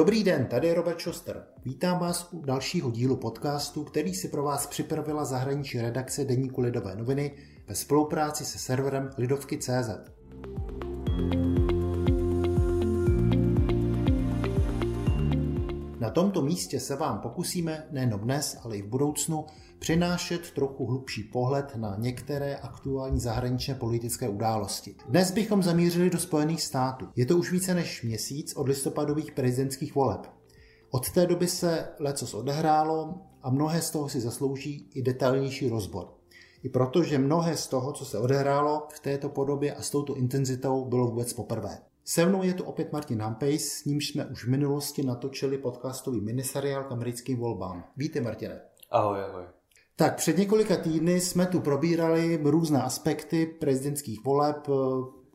Dobrý den, tady je Robert Schuster. Vítám vás u dalšího dílu podcastu, který si pro vás připravila zahraniční redakce Deníku Lidové noviny ve spolupráci se serverem Lidovky.cz. Na tomto místě se vám pokusíme nejenom dnes, ale i v budoucnu přinášet trochu hlubší pohled na některé aktuální zahraničně politické události. Dnes bychom zamířili do Spojených států. Je to už více než měsíc od listopadových prezidentských voleb. Od té doby se lecos odehrálo a mnohé z toho si zaslouží i detailnější rozbor. I protože mnohé z toho, co se odehrálo v této podobě a s touto intenzitou, bylo vůbec poprvé. Se mnou je tu opět Martin Hampejs, s nímž jsme už v minulosti natočili podcastový miniseriál k americkým volbám. Víte, Martine. Ahoj, ahoj. Tak před několika týdny jsme tu probírali různé aspekty prezidentských voleb.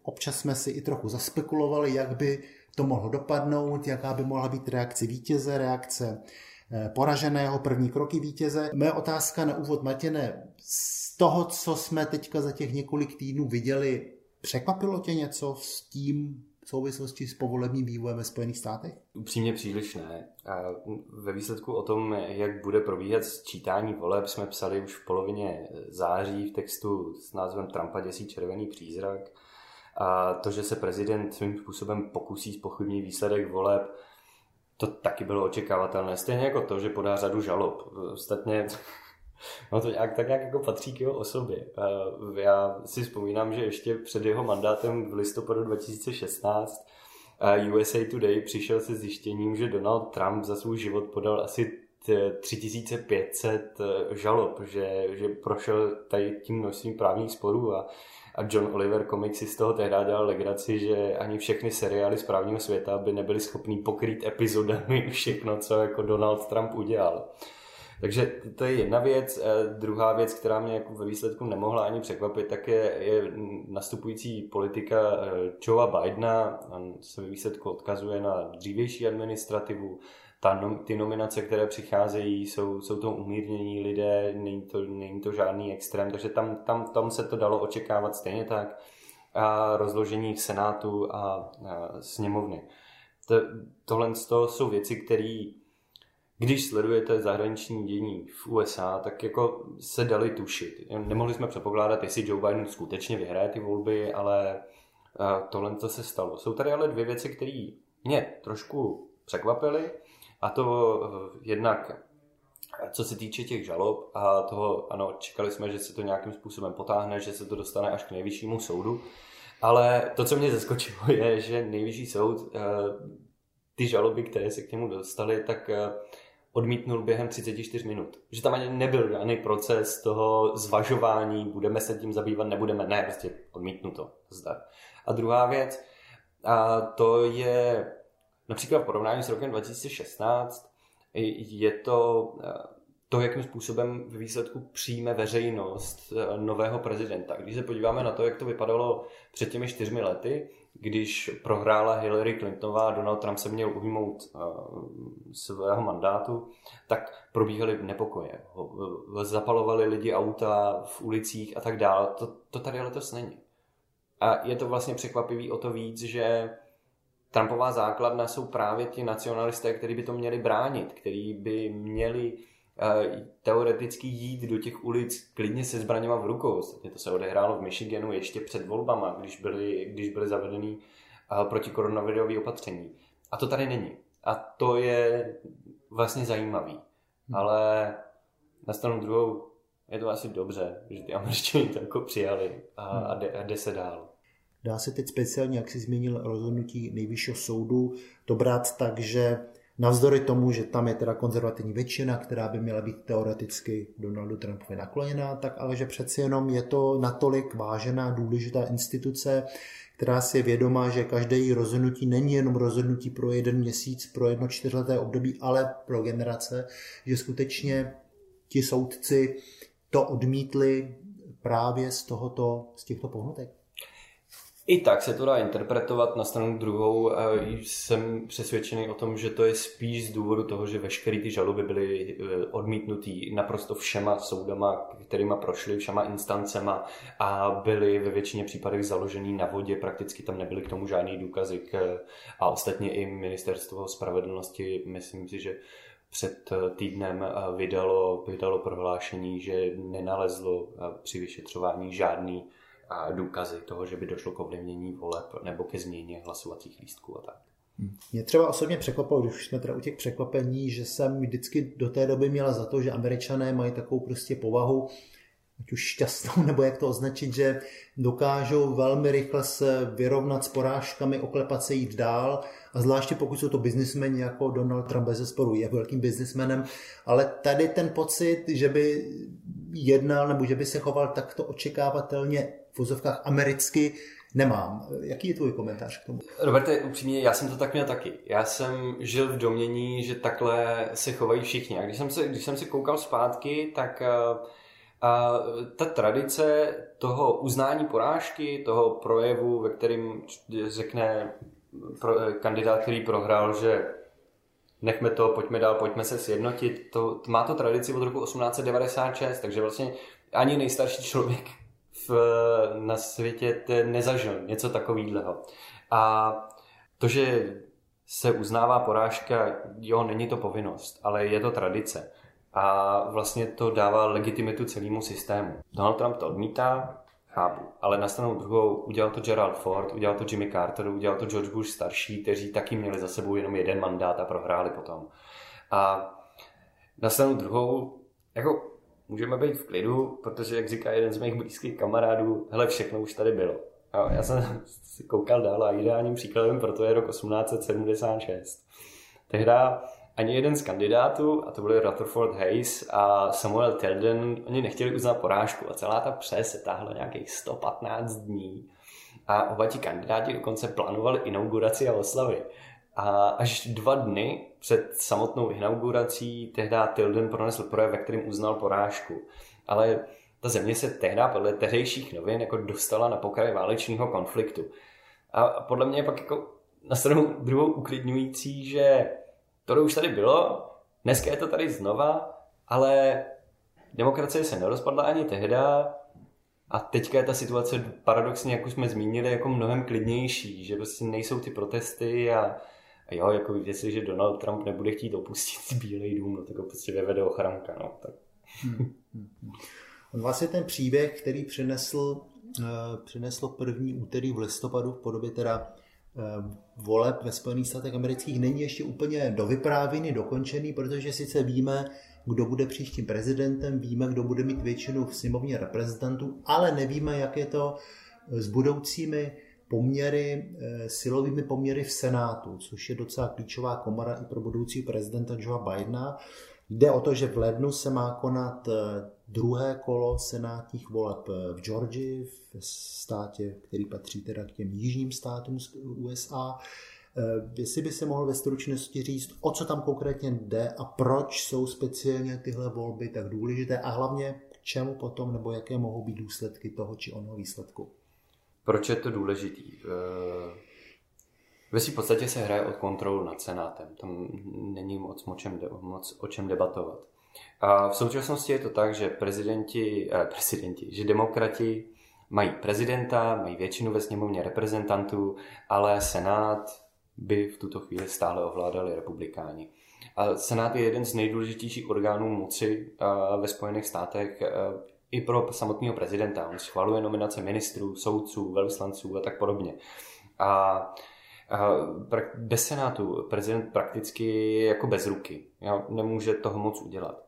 Občas jsme si i trochu zaspekulovali, jak by to mohlo dopadnout, jaká by mohla být reakce vítěze, reakce eh, poraženého, první kroky vítěze. Moje otázka na úvod, Matěne, z toho, co jsme teďka za těch několik týdnů viděli, překvapilo tě něco s tím, souvislosti s povolebním vývojem ve Spojených státech? Upřímně příliš ne. A ve výsledku o tom, jak bude probíhat sčítání voleb, jsme psali už v polovině září v textu s názvem Trumpa děsí červený přízrak. A to, že se prezident svým způsobem pokusí spochybnit výsledek voleb, to taky bylo očekávatelné. Stejně jako to, že podá řadu žalob. Ostatně No to nějak, tak nějak jako patří k jeho osobě. Já si vzpomínám, že ještě před jeho mandátem v listopadu 2016 USA Today přišel se zjištěním, že Donald Trump za svůj život podal asi 3500 e, žalob, že, že prošel tady tím množstvím právních sporů a, a John Oliver Comics si z toho tehdy dělal legraci, že ani všechny seriály z právního světa by nebyly schopný pokrýt epizodami všechno, co jako Donald Trump udělal. Takže to je jedna věc. Druhá věc, která mě jako ve výsledku nemohla ani překvapit, tak je, je nastupující politika eh, Joea Bidena. On se ve výsledku odkazuje na dřívější administrativu. Ta, ty nominace, které přicházejí, jsou, jsou to umírnění lidé, není to, není to žádný extrém, takže tam, tam, tam se to dalo očekávat stejně tak. A rozložení Senátu a, a sněmovny. To, tohle jsou věci, které když sledujete zahraniční dění v USA, tak jako se dali tušit. Nemohli jsme předpokládat, jestli Joe Biden skutečně vyhraje ty volby, ale eh, tohle to se stalo. Jsou tady ale dvě věci, které mě trošku překvapily a to eh, jednak co se týče těch žalob a toho, ano, čekali jsme, že se to nějakým způsobem potáhne, že se to dostane až k nejvyššímu soudu, ale to, co mě zaskočilo, je, že nejvyšší soud eh, ty žaloby, které se k němu dostaly, tak odmítnul během 34 minut. Že tam ani nebyl žádný proces toho zvažování, budeme se tím zabývat, nebudeme, ne, prostě odmítnu to. Zdar. A druhá věc, a to je například v porovnání s rokem 2016, je to to, jakým způsobem v výsledku přijme veřejnost nového prezidenta. Když se podíváme na to, jak to vypadalo před těmi čtyřmi lety, když prohrála Hillary Clintonová a Donald Trump se měl ujmout uh, svého mandátu, tak probíhaly nepokoje. Zapalovali lidi auta v ulicích a tak dále. To, to tady letos není. A je to vlastně překvapivý o to víc, že Trumpová základna jsou právě ti nacionalisté, kteří by to měli bránit, kteří by měli teoreticky jít do těch ulic klidně se zbraněma v rukou. Ostatně to se odehrálo v Michiganu ještě před volbama, když byly, když byly zavedeny protikoronavirové opatření. A to tady není. A to je vlastně zajímavý. Hmm. Ale na stranu druhou je to asi dobře, že ty američani to jako přijali a, hmm. a, jde, a jde se dál. Dá se teď speciálně, jak jsi zmínil, rozhodnutí nejvyššího soudu to brát tak, že Navzdory tomu, že tam je teda konzervativní většina, která by měla být teoreticky Donaldu Trumpovi nakloněná, tak ale že přeci jenom je to natolik vážená, důležitá instituce, která si je vědomá, že každé její rozhodnutí není jenom rozhodnutí pro jeden měsíc, pro jedno čtyřleté období, ale pro generace, že skutečně ti soudci to odmítli právě z, tohoto, z těchto pohnutek. I tak se to dá interpretovat. Na stranu druhou jsem přesvědčený o tom, že to je spíš z důvodu toho, že veškeré ty žaloby byly odmítnutý naprosto všema soudama, kterýma prošly, všema instancema a byly ve většině případech založený na vodě. Prakticky tam nebyly k tomu žádný důkazy. A ostatně i ministerstvo spravedlnosti, myslím si, že před týdnem vydalo, vydalo prohlášení, že nenalezlo při vyšetřování žádný důkazy toho, že by došlo k ovlivnění voleb nebo ke změně hlasovacích lístků a tak. Mě třeba osobně překvapilo, když jsme teda u těch překvapení, že jsem vždycky do té doby měla za to, že američané mají takovou prostě povahu, ať už šťastnou, nebo jak to označit, že dokážou velmi rychle se vyrovnat s porážkami, oklepat se jít dál. A zvláště pokud jsou to biznismeni jako Donald Trump bez sporu je velkým biznismenem, ale tady ten pocit, že by jednal nebo že by se choval takto očekávatelně vozovkách americky, nemám. Jaký je tvůj komentář k tomu? Roberte, upřímně, já jsem to tak měl taky. Já jsem žil v domění, že takhle se chovají všichni. A když jsem se, když jsem se koukal zpátky, tak a ta tradice toho uznání porážky, toho projevu, ve kterým řekne pro, kandidát, který prohrál, že nechme to, pojďme dál, pojďme se sjednotit, to, to má to tradici od roku 1896, takže vlastně ani nejstarší člověk v, na světě nezažil něco takového. A to, že se uznává porážka, jo, není to povinnost, ale je to tradice a vlastně to dává legitimitu celému systému. Donald Trump to odmítá, chápu, ale na stranu druhou udělal to Gerald Ford, udělal to Jimmy Carter, udělal to George Bush starší, kteří taky měli za sebou jenom jeden mandát a prohráli potom. A na stranu druhou, jako můžeme být v klidu, protože, jak říká jeden z mých blízkých kamarádů, hele, všechno už tady bylo. A já jsem si koukal dál a ideálním příkladem pro to je rok 1876. Tehda ani jeden z kandidátů, a to byli Rutherford Hayes a Samuel Tilden, oni nechtěli uznat porážku a celá ta pře se táhla nějakých 115 dní. A oba ti kandidáti dokonce plánovali inauguraci a oslavy. A až dva dny před samotnou inaugurací tehdy Tilden pronesl projev, ve kterým uznal porážku. Ale ta země se tehdy podle tehdejších novin jako dostala na pokraj válečného konfliktu. A podle mě je pak jako na stranu druhou uklidňující, že to už tady bylo, dneska je to tady znova, ale demokracie se nerozpadla ani tehda a teďka je ta situace paradoxně, jak už jsme zmínili, jako mnohem klidnější, že prostě nejsou ty protesty a, a jo, jako že Donald Trump nebude chtít opustit Bílý dům, no tak ho prostě vyvede ochranka, no. Tak. Hmm. On vlastně ten příběh, který přinesl, uh, přineslo první úterý v listopadu v podobě teda Eh, voleb ve Spojených státech amerických není ještě úplně dovyprávěný, dokončený, protože sice víme, kdo bude příštím prezidentem, víme, kdo bude mít většinu v sněmovně reprezentantů, ale nevíme, jak je to s budoucími poměry, eh, silovými poměry v Senátu, což je docela klíčová komora i pro budoucího prezidenta Joea Bidena. Jde o to, že v lednu se má konat eh, druhé kolo senátních voleb v Georgii, v státě, který patří teda k těm jižním státům z USA. Eh, jestli by se mohl ve stručnosti říct, o co tam konkrétně jde a proč jsou speciálně tyhle volby tak důležité a hlavně k čemu potom nebo jaké mohou být důsledky toho či onoho výsledku. Proč je to důležitý? Eh, ve v podstatě se hraje o kontrolu nad Senátem. Tam není moc, o čem, moc o čem debatovat. A v současnosti je to tak, že prezidenti, eh, prezidenti, že demokrati mají prezidenta, mají většinu ve sněmovně reprezentantů, ale Senát by v tuto chvíli stále ovládali republikáni. A Senát je jeden z nejdůležitějších orgánů moci eh, ve Spojených státech eh, i pro samotného prezidenta. On schvaluje nominace ministrů, soudců, velvyslanců a tak podobně. A bez Senátu prezident prakticky jako bez ruky. Nemůže toho moc udělat.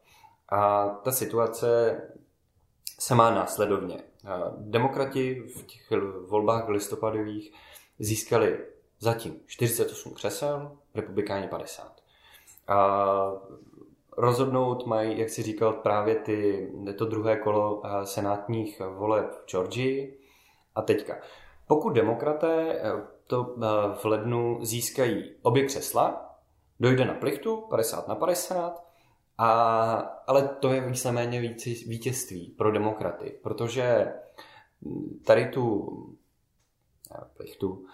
A ta situace se má následovně. Demokrati v těch volbách listopadových získali zatím 48 křesel, republikáni 50. A rozhodnout mají, jak si říkal, právě ty, to druhé kolo senátních voleb v Georgii. A teďka, pokud demokraté eh, to eh, v lednu získají obě křesla, dojde na plichtu 50 na 50 a, ale to je víceméně vítězství pro demokraty, protože tady tu plichtu,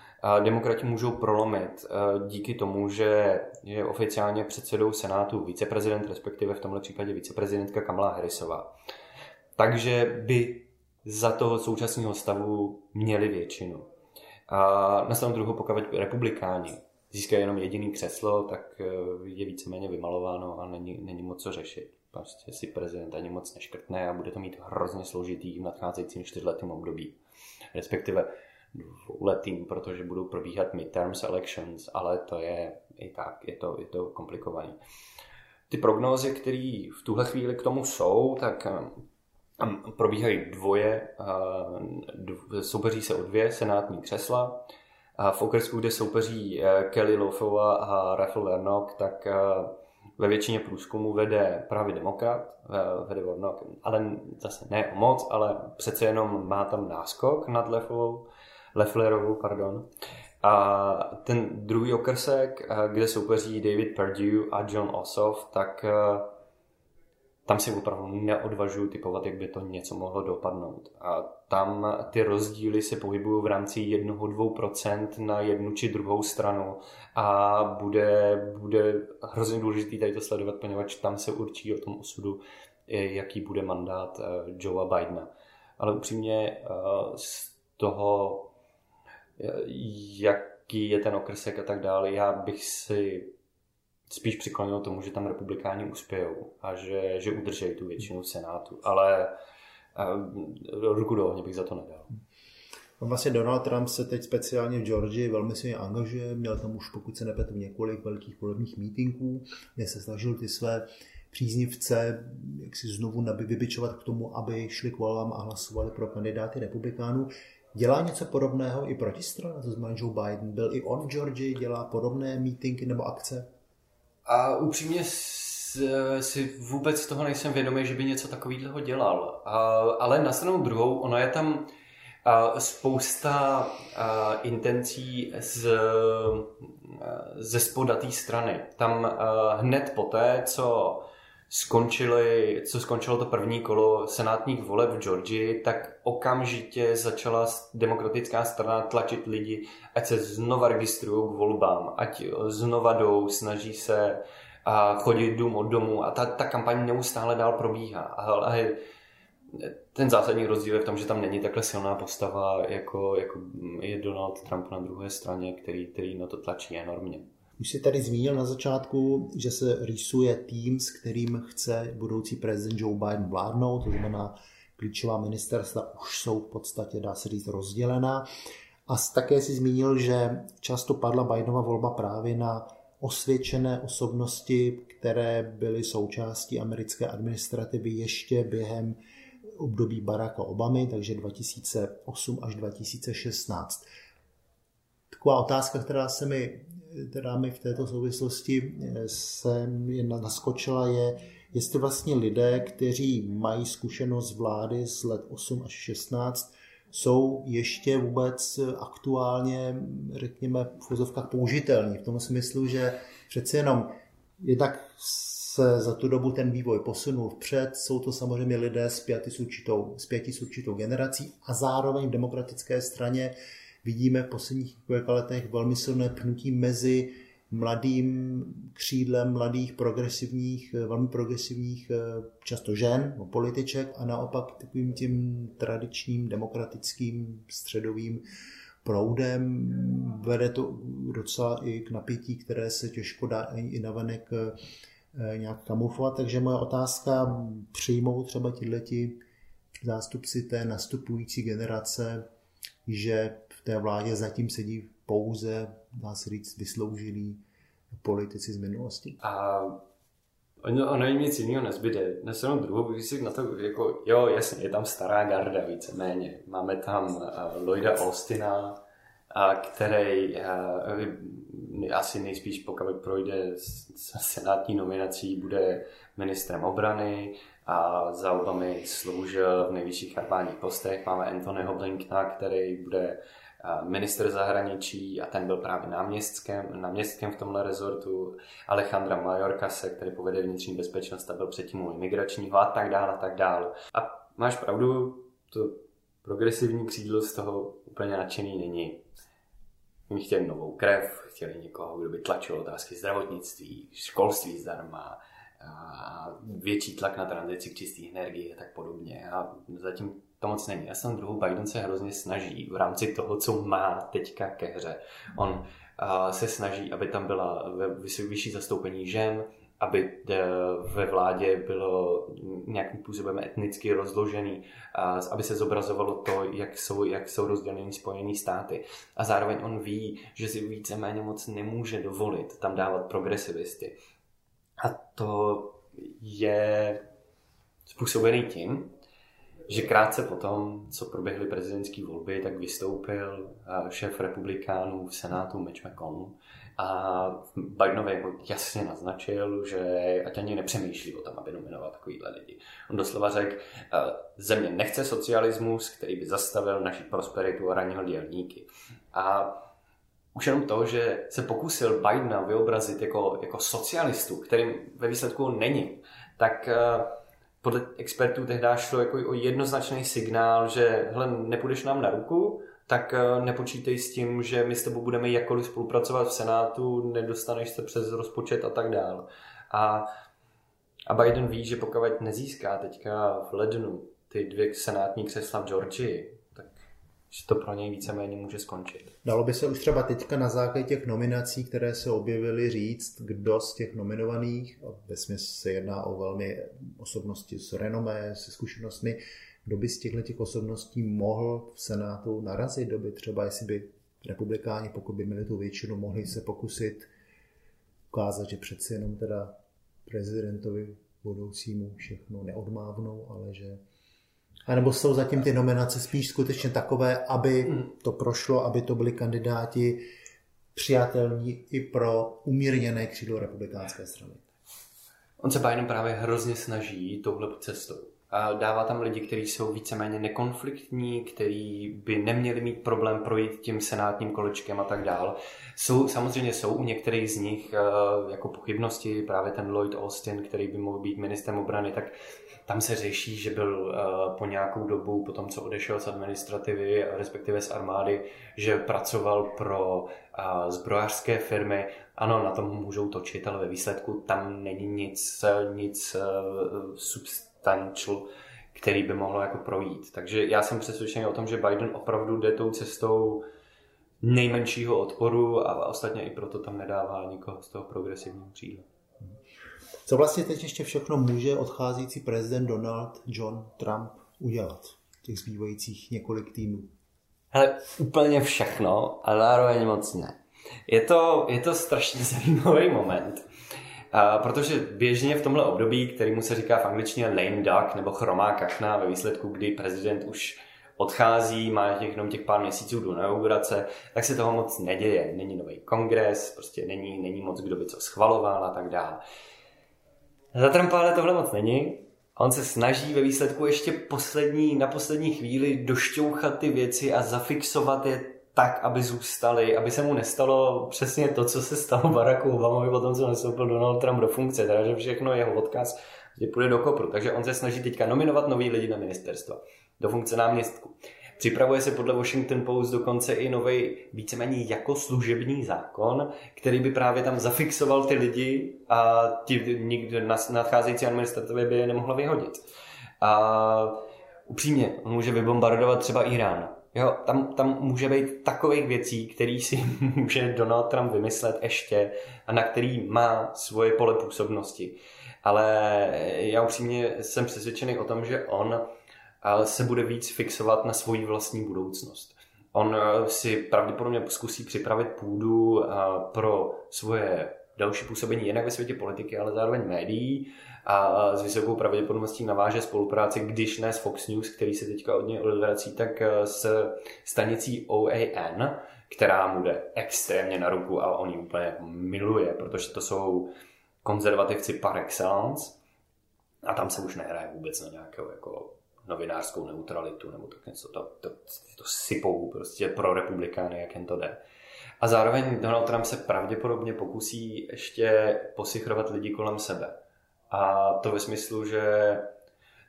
demokrati můžou prolomit díky tomu, že je oficiálně předsedou Senátu viceprezident, respektive v tomhle případě viceprezidentka Kamala Harrisová. Takže by za toho současného stavu měli většinu. A na stranu druhou, pokud republikáni získají jenom jediný křeslo, tak eh, je víceméně vymalováno a není, není moc co řešit. Prostě si prezident ani moc neškrtne a bude to mít hrozně složitý v nadcházejícím čtyřletém období. Respektive dvouletým, protože budou probíhat midterms elections, ale to je i tak, je to, je to komplikované. Ty prognózy, které v tuhle chvíli k tomu jsou, tak eh, probíhají dvoje, eh, soupeří se o dvě senátní křesla. V okresku, kde soupeří eh, Kelly Lofova a Raphael Warnock, tak ve většině průzkumu vede právě demokrat, vede Warnock, ale zase ne o moc, ale přece jenom má tam náskok nad Leflerovou. Lefflerovou, pardon. A ten druhý okrsek, kde soupeří David Perdue a John Ossoff, tak tam si opravdu neodvažuji typovat, jak by to něco mohlo dopadnout. A tam ty rozdíly se pohybují v rámci 1-2% na jednu či druhou stranu a bude, bude hrozně důležité tady to sledovat, poněvadž tam se určí o tom osudu, jaký bude mandát Joea Bidena. Ale upřímně z toho jaký je ten okrsek a tak dále. Já bych si spíš přiklonil tomu, že tam republikáni uspějou a že, že udržejí tu většinu Senátu, ale uh, ruku do ohně bych za to nedal. Vlastně Donald Trump se teď speciálně v Georgii velmi si angažuje, měl tam už, pokud se nepletu, několik velkých volebních mítinků, kde se snažil ty své příznivce jak si znovu vybičovat k tomu, aby šli k volbám a hlasovali pro kandidáty republikánů. Dělá něco podobného i protistrana, to znamená Joe Biden. Byl i on v Georgii, dělá podobné mítinky nebo akce? A upřímně si vůbec z toho nejsem vědomý, že by něco takového dělal. Ale na stranu druhou, ono je tam spousta intencí z, ze spodatý strany. Tam hned poté, co skončili, co skončilo to první kolo senátních voleb v Georgii, tak okamžitě začala demokratická strana tlačit lidi, ať se znova registrují k volbám, ať znova jdou, snaží se a chodit dům od domu a ta, ta kampaň neustále dál probíhá. Ale ten zásadní rozdíl je v tom, že tam není takhle silná postava, jako, jako je Donald Trump na druhé straně, který, který na to tlačí enormně. Už si tady zmínil na začátku, že se rýsuje tým, s kterým chce budoucí prezident Joe Biden vládnout, to znamená klíčová ministerstva už jsou v podstatě, dá se říct, rozdělená. A také si zmínil, že často padla Bidenova volba právě na osvědčené osobnosti, které byly součástí americké administrativy ještě během období Baracka Obamy, takže 2008 až 2016. Taková otázka, která se mi která mi v této souvislosti eh, se naskočila, je, jestli vlastně lidé, kteří mají zkušenost vlády z let 8 až 16, jsou ještě vůbec aktuálně, řekněme, v fozovkách použitelní. V tom smyslu, že přece jenom jednak se za tu dobu ten vývoj posunul vpřed, jsou to samozřejmě lidé spjati s určitou, spjati s určitou generací a zároveň v demokratické straně vidíme v posledních několika letech velmi silné pnutí mezi mladým křídlem mladých progresivních, velmi progresivních eh, často žen, političek a naopak takovým tím tradičním demokratickým středovým proudem. Vede to docela i k napětí, které se těžko dá i navenek eh, nějak kamuflovat. Takže moje otázka, přijmou třeba tihleti zástupci té nastupující generace, že té vládě zatím sedí pouze, dá se říct, vysloužilí politici z minulosti. A ono, ono jim nic jiného nezbyde. Na stranu druhou si na to, jako, jo, jasně, je tam stará garda víceméně. Máme tam uh, Lloyda Austina, a který uh, asi nejspíš pokud projde senátní nominací, bude ministrem obrany a za Obamy sloužil v nejvyšších armádních postech. Máme Anthonyho Blinkna, který bude minister zahraničí a ten byl právě náměstkem, náměstkem v tomhle rezortu, Alejandra Majorkase, který povede vnitřní bezpečnost a byl předtím u imigračního a tak dále a tak dále. A máš pravdu, to progresivní křídlo z toho úplně nadšený není. Oni chtěli novou krev, chtěli někoho, kdo by tlačil otázky zdravotnictví, školství zdarma, větší tlak na tranzici k čisté energii a tak podobně. A zatím to moc není. Já jsem druhou Biden se hrozně snaží v rámci toho, co má teďka ke hře. On se snaží, aby tam byla vyšší zastoupení žen, aby e, ve vládě bylo nějakým způsobem etnicky rozložený, aby se zobrazovalo to, jak jsou, jak jsou rozděleny Spojené státy. A zároveň on ví, že si víceméně moc nemůže dovolit tam dávat progresivisty. A to je způsobený tím, že krátce potom, co proběhly prezidentské volby, tak vystoupil eh, šéf republikánů v Senátu Mitch McConnell a Bidenovi jako jasně naznačil, že ať ani nepřemýšlí o tom, aby nominoval takovýhle lidi. On doslova řekl, eh, země nechce socialismus, který by zastavil naši prosperitu a ranil dělníky. A už jenom to, že se pokusil Bidena vyobrazit jako, jako socialistu, kterým ve výsledku není, tak uh, podle expertů tehdy šlo jako o jednoznačný signál, že hele, nepůjdeš nám na ruku, tak eh, nepočítej s tím, že my s tebou budeme jakkoliv spolupracovat v Senátu, nedostaneš se přes rozpočet a tak dál. A, a Biden ví, že pokud nezíská teďka v lednu ty dvě senátní křesla v Georgii, že to pro něj víceméně může skončit. Dalo by se už třeba teďka na základě těch nominací, které se objevily, říct, kdo z těch nominovaných, a ve se jedná o velmi osobnosti s renomé, se zkušenostmi, kdo by z těchto těch osobností mohl v Senátu narazit, kdo by třeba, jestli by republikáni, pokud by měli tu většinu, mohli se pokusit ukázat, že přeci jenom teda prezidentovi budoucímu všechno neodmávnou, ale že a nebo jsou zatím ty nominace spíš skutečně takové, aby to prošlo, aby to byli kandidáti přijatelní i pro umírněné křídlo republikánské strany? On se Biden právě hrozně snaží touhle cestou. A dává tam lidi, kteří jsou víceméně nekonfliktní, kteří by neměli mít problém projít tím senátním kolečkem a tak dál. Jsou, samozřejmě jsou u některých z nich uh, jako pochybnosti, právě ten Lloyd Austin, který by mohl být ministrem obrany, tak tam se řeší, že byl uh, po nějakou dobu, po tom, co odešel z administrativy, respektive z armády, že pracoval pro uh, zbrojařské firmy. Ano, na tom můžou točit, ale ve výsledku tam není nic, nic uh, substantial, který by mohlo jako projít. Takže já jsem přesvědčený o tom, že Biden opravdu jde tou cestou nejmenšího odporu a ostatně i proto tam nedává nikoho z toho progresivního křídla. Co vlastně teď ještě všechno může odcházející prezident Donald John Trump udělat těch zbývajících několik týdnů? Hele, úplně všechno, ale zároveň moc ne. Je to, je to strašně zajímavý moment, a protože běžně v tomhle období, který mu se říká v angličtině lame duck nebo chromá kachna ve výsledku, kdy prezident už odchází, má jenom těch pár měsíců do inaugurace, tak se toho moc neděje. Není nový kongres, prostě není, není moc kdo by co schvaloval a tak dále. Za Trumpa ale tohle moc není. A on se snaží ve výsledku ještě poslední, na poslední chvíli došťouchat ty věci a zafixovat je tak, aby zůstaly, aby se mu nestalo přesně to, co se stalo Baracku Obamovi po tom, co nastoupil Donald Trump do funkce, teda že všechno jeho odkaz že půjde do kopru. Takže on se snaží teďka nominovat nový lidi na ministerstva, do funkce náměstku. Připravuje se podle Washington Post dokonce i nový víceméně jako služební zákon, který by právě tam zafixoval ty lidi a ti nikdo na nadcházející administrativě by je nemohla vyhodit. A upřímně, on může vybombardovat třeba Irán. Jo, tam, tam může být takových věcí, který si může Donald Trump vymyslet ještě a na který má svoje pole působnosti. Ale já upřímně jsem přesvědčený o tom, že on se bude víc fixovat na svoji vlastní budoucnost. On eh, si pravděpodobně zkusí připravit půdu eh, pro svoje další působení jinak ve světě politiky, ale zároveň médií a s vysokou pravděpodobností naváže spolupráci, když ne s Fox News, který se teďka od něj odvrací, tak eh, s stanicí OAN, která mu jde extrémně na ruku a on ji úplně miluje, protože to jsou konzervativci par excellence a tam se už nehraje vůbec na nějakého jako novinářskou neutralitu nebo tak něco. To, to, to sypou prostě pro republikány, jak jen to jde. A zároveň Donald Trump se pravděpodobně pokusí ještě posichrovat lidi kolem sebe. A to ve smyslu, že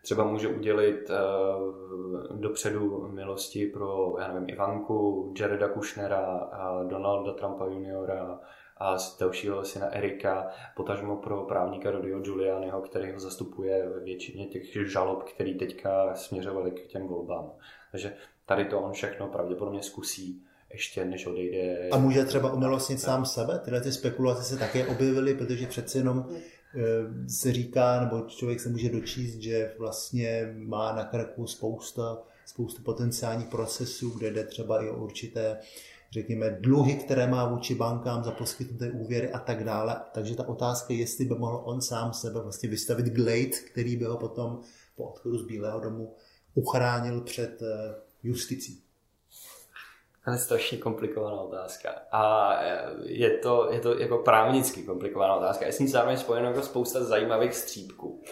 třeba může udělit uh, dopředu milosti pro, já nevím, Ivanku, Jareda Kushnera, Donalda Trumpa juniora, a z dalšího syna Erika, potažmo pro právníka Rodio Giulianiho, který ho zastupuje ve většině těch žalob, který teďka směřovaly k těm volbám. Takže tady to on všechno pravděpodobně zkusí ještě než odejde. A může třeba umilostnit sám sebe? Tyhle ty spekulace se také objevily, protože přeci jenom eh, se říká, nebo člověk se může dočíst, že vlastně má na krku spousta, spoustu potenciálních procesů, kde jde třeba i o určité řekněme, dluhy, které má vůči bankám za poskytnuté úvěry a tak dále. Takže ta otázka je, jestli by mohl on sám sebe vlastně vystavit glade, který by ho potom po odchodu z Bílého domu uchránil před eh, justicí. To je strašně komplikovaná otázka. A eh, je to, je to jako právnicky komplikovaná otázka. Je s ní zároveň spojeno jako spousta zajímavých střípků.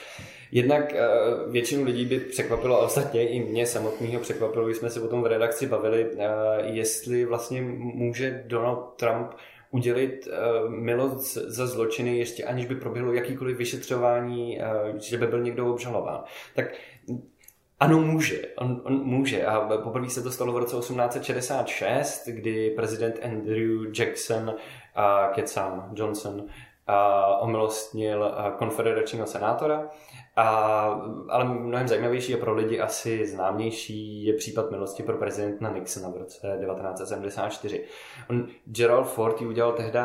Jednak eh, většinu lidí by překvapilo, a ostatně i mě samotného překvapilo, když jsme se o tom v redakci bavili, eh, jestli vlastně může Donald Trump udělit uh, milost za zločiny ještě aniž by proběhlo jakýkoliv vyšetřování, že by byl někdo obžalován. Tak ano, může. On, on může. A poprvé se to stalo v roce 1866, kdy prezident Andrew Jackson a kecám Johnson omilostnil konfederačního senátora a, ale mnohem zajímavější a pro lidi asi známější je případ milosti pro prezidenta Nixona v roce 1974. On, Gerald Ford ji udělal tehdy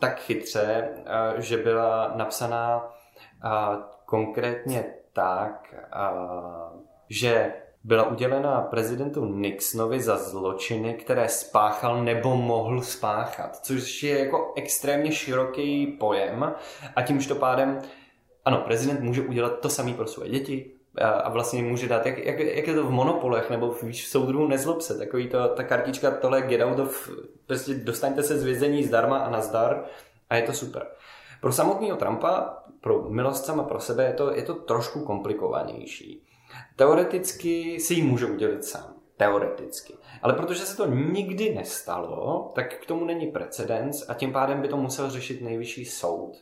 tak chytře, že byla napsaná konkrétně tak, že byla udělena prezidentu Nixonovi za zločiny, které spáchal nebo mohl spáchat, což je jako extrémně široký pojem a tímž to pádem ano, prezident může udělat to samé pro své děti a vlastně může dát, jak, jak, jak je to v monopolech nebo v, víš, v soudruhu nezlob se, takový to, ta kartička, tohle get out of, prostě dostaňte se z vězení zdarma a nazdar a je to super. Pro samotného Trumpa, pro milost sama pro sebe je to, je to trošku komplikovanější. Teoreticky si ji může udělit sám. Teoreticky. Ale protože se to nikdy nestalo, tak k tomu není precedens a tím pádem by to musel řešit nejvyšší soud.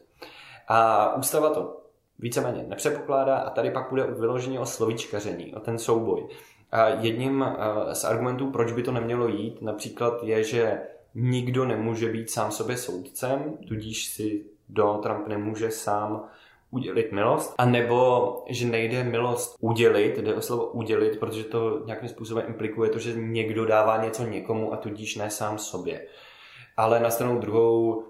A ústava to víceméně nepřepokládá a tady pak bude vyloženě o slovíčkaření, o ten souboj. A jedním eh, z argumentů, proč by to nemělo jít, například je, že nikdo nemůže být sám sobě soudcem, tudíž si Donald Trump nemůže sám udělit milost, a nebo že nejde milost udělit, jde o slovo udělit, protože to nějakým způsobem implikuje to, že někdo dává něco někomu a tudíž ne sám sobě. Ale na stranu druhou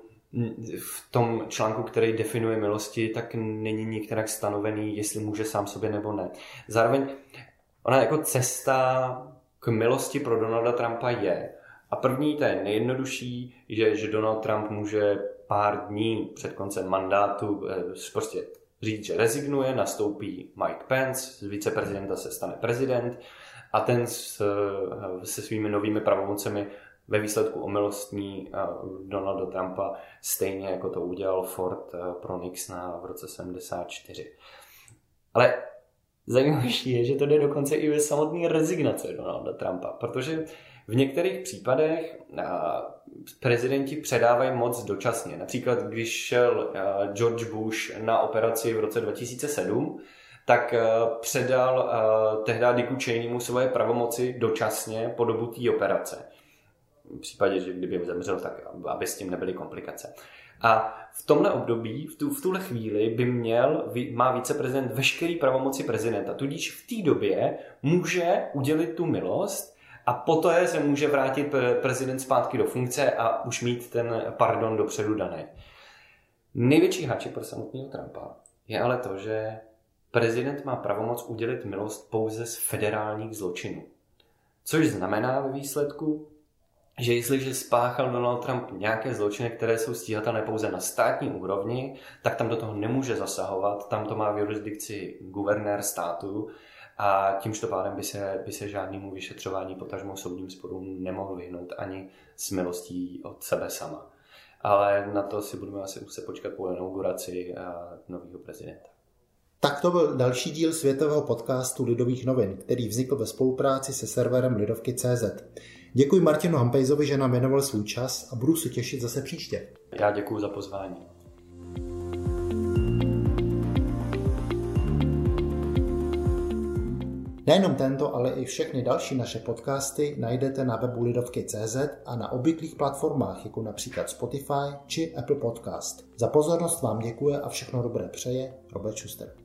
v tom článku, který definuje milosti, tak není nikterak stanovený, jestli může sám sobě nebo ne. Zároveň ona jako cesta k milosti pro Donalda Trumpa je. A první, to je nejjednodušší, že, že Donald Trump může pár dní před koncem mandátu eh, prostě říct, že rezignuje, nastoupí Mike Pence, z viceprezidenta se stane prezident a ten s, eh, se svými novými pravomocemi ve výsledku omilostní eh, Donalda Trumpa, stejně jako to udělal Ford pro Nixona v roce 74. Ale zajímavější je, že to jde dokonce i ve samotné rezignace Donalda Trumpa, protože v některých případech prezidenti předávají moc dočasně. Například, když šel George Bush na operaci v roce 2007, tak předal tehdy Dicku Cheneymu svoje pravomoci dočasně po dobu té operace. V případě, že kdyby zemřel, tak aby s tím nebyly komplikace. A v tomhle období, v, tu, v tuhle chvíli by měl, má viceprezident veškerý pravomoci prezidenta. Tudíž v té době může udělit tu milost a poté se může vrátit prezident zpátky do funkce a už mít ten pardon dopředu daný. Největší háček pro samotného Trumpa je ale to, že prezident má pravomoc udělit milost pouze z federálních zločinů. Což znamená ve výsledku, že jestliže spáchal Donald Trump nějaké zločiny, které jsou stíhatelné pouze na státní úrovni, tak tam do toho nemůže zasahovat, tam to má v jurisdikci guvernér státu a tímž pádem by se, by se žádnému vyšetřování potažmo soudním sporům nemohl vyhnout ani s milostí od sebe sama. Ale na to si budeme asi muset počkat po inauguraci nového prezidenta. Tak to byl další díl světového podcastu Lidových novin, který vznikl ve spolupráci se serverem Lidovky.cz. Děkuji Martinu Hampejzovi, že nám věnoval svůj čas a budu se těšit zase příště. Já děkuji za pozvání. Nejenom tento, ale i všechny další naše podcasty najdete na webu lidovky.cz a na obvyklých platformách, jako například Spotify či Apple Podcast. Za pozornost vám děkuje a všechno dobré přeje Robert Schuster.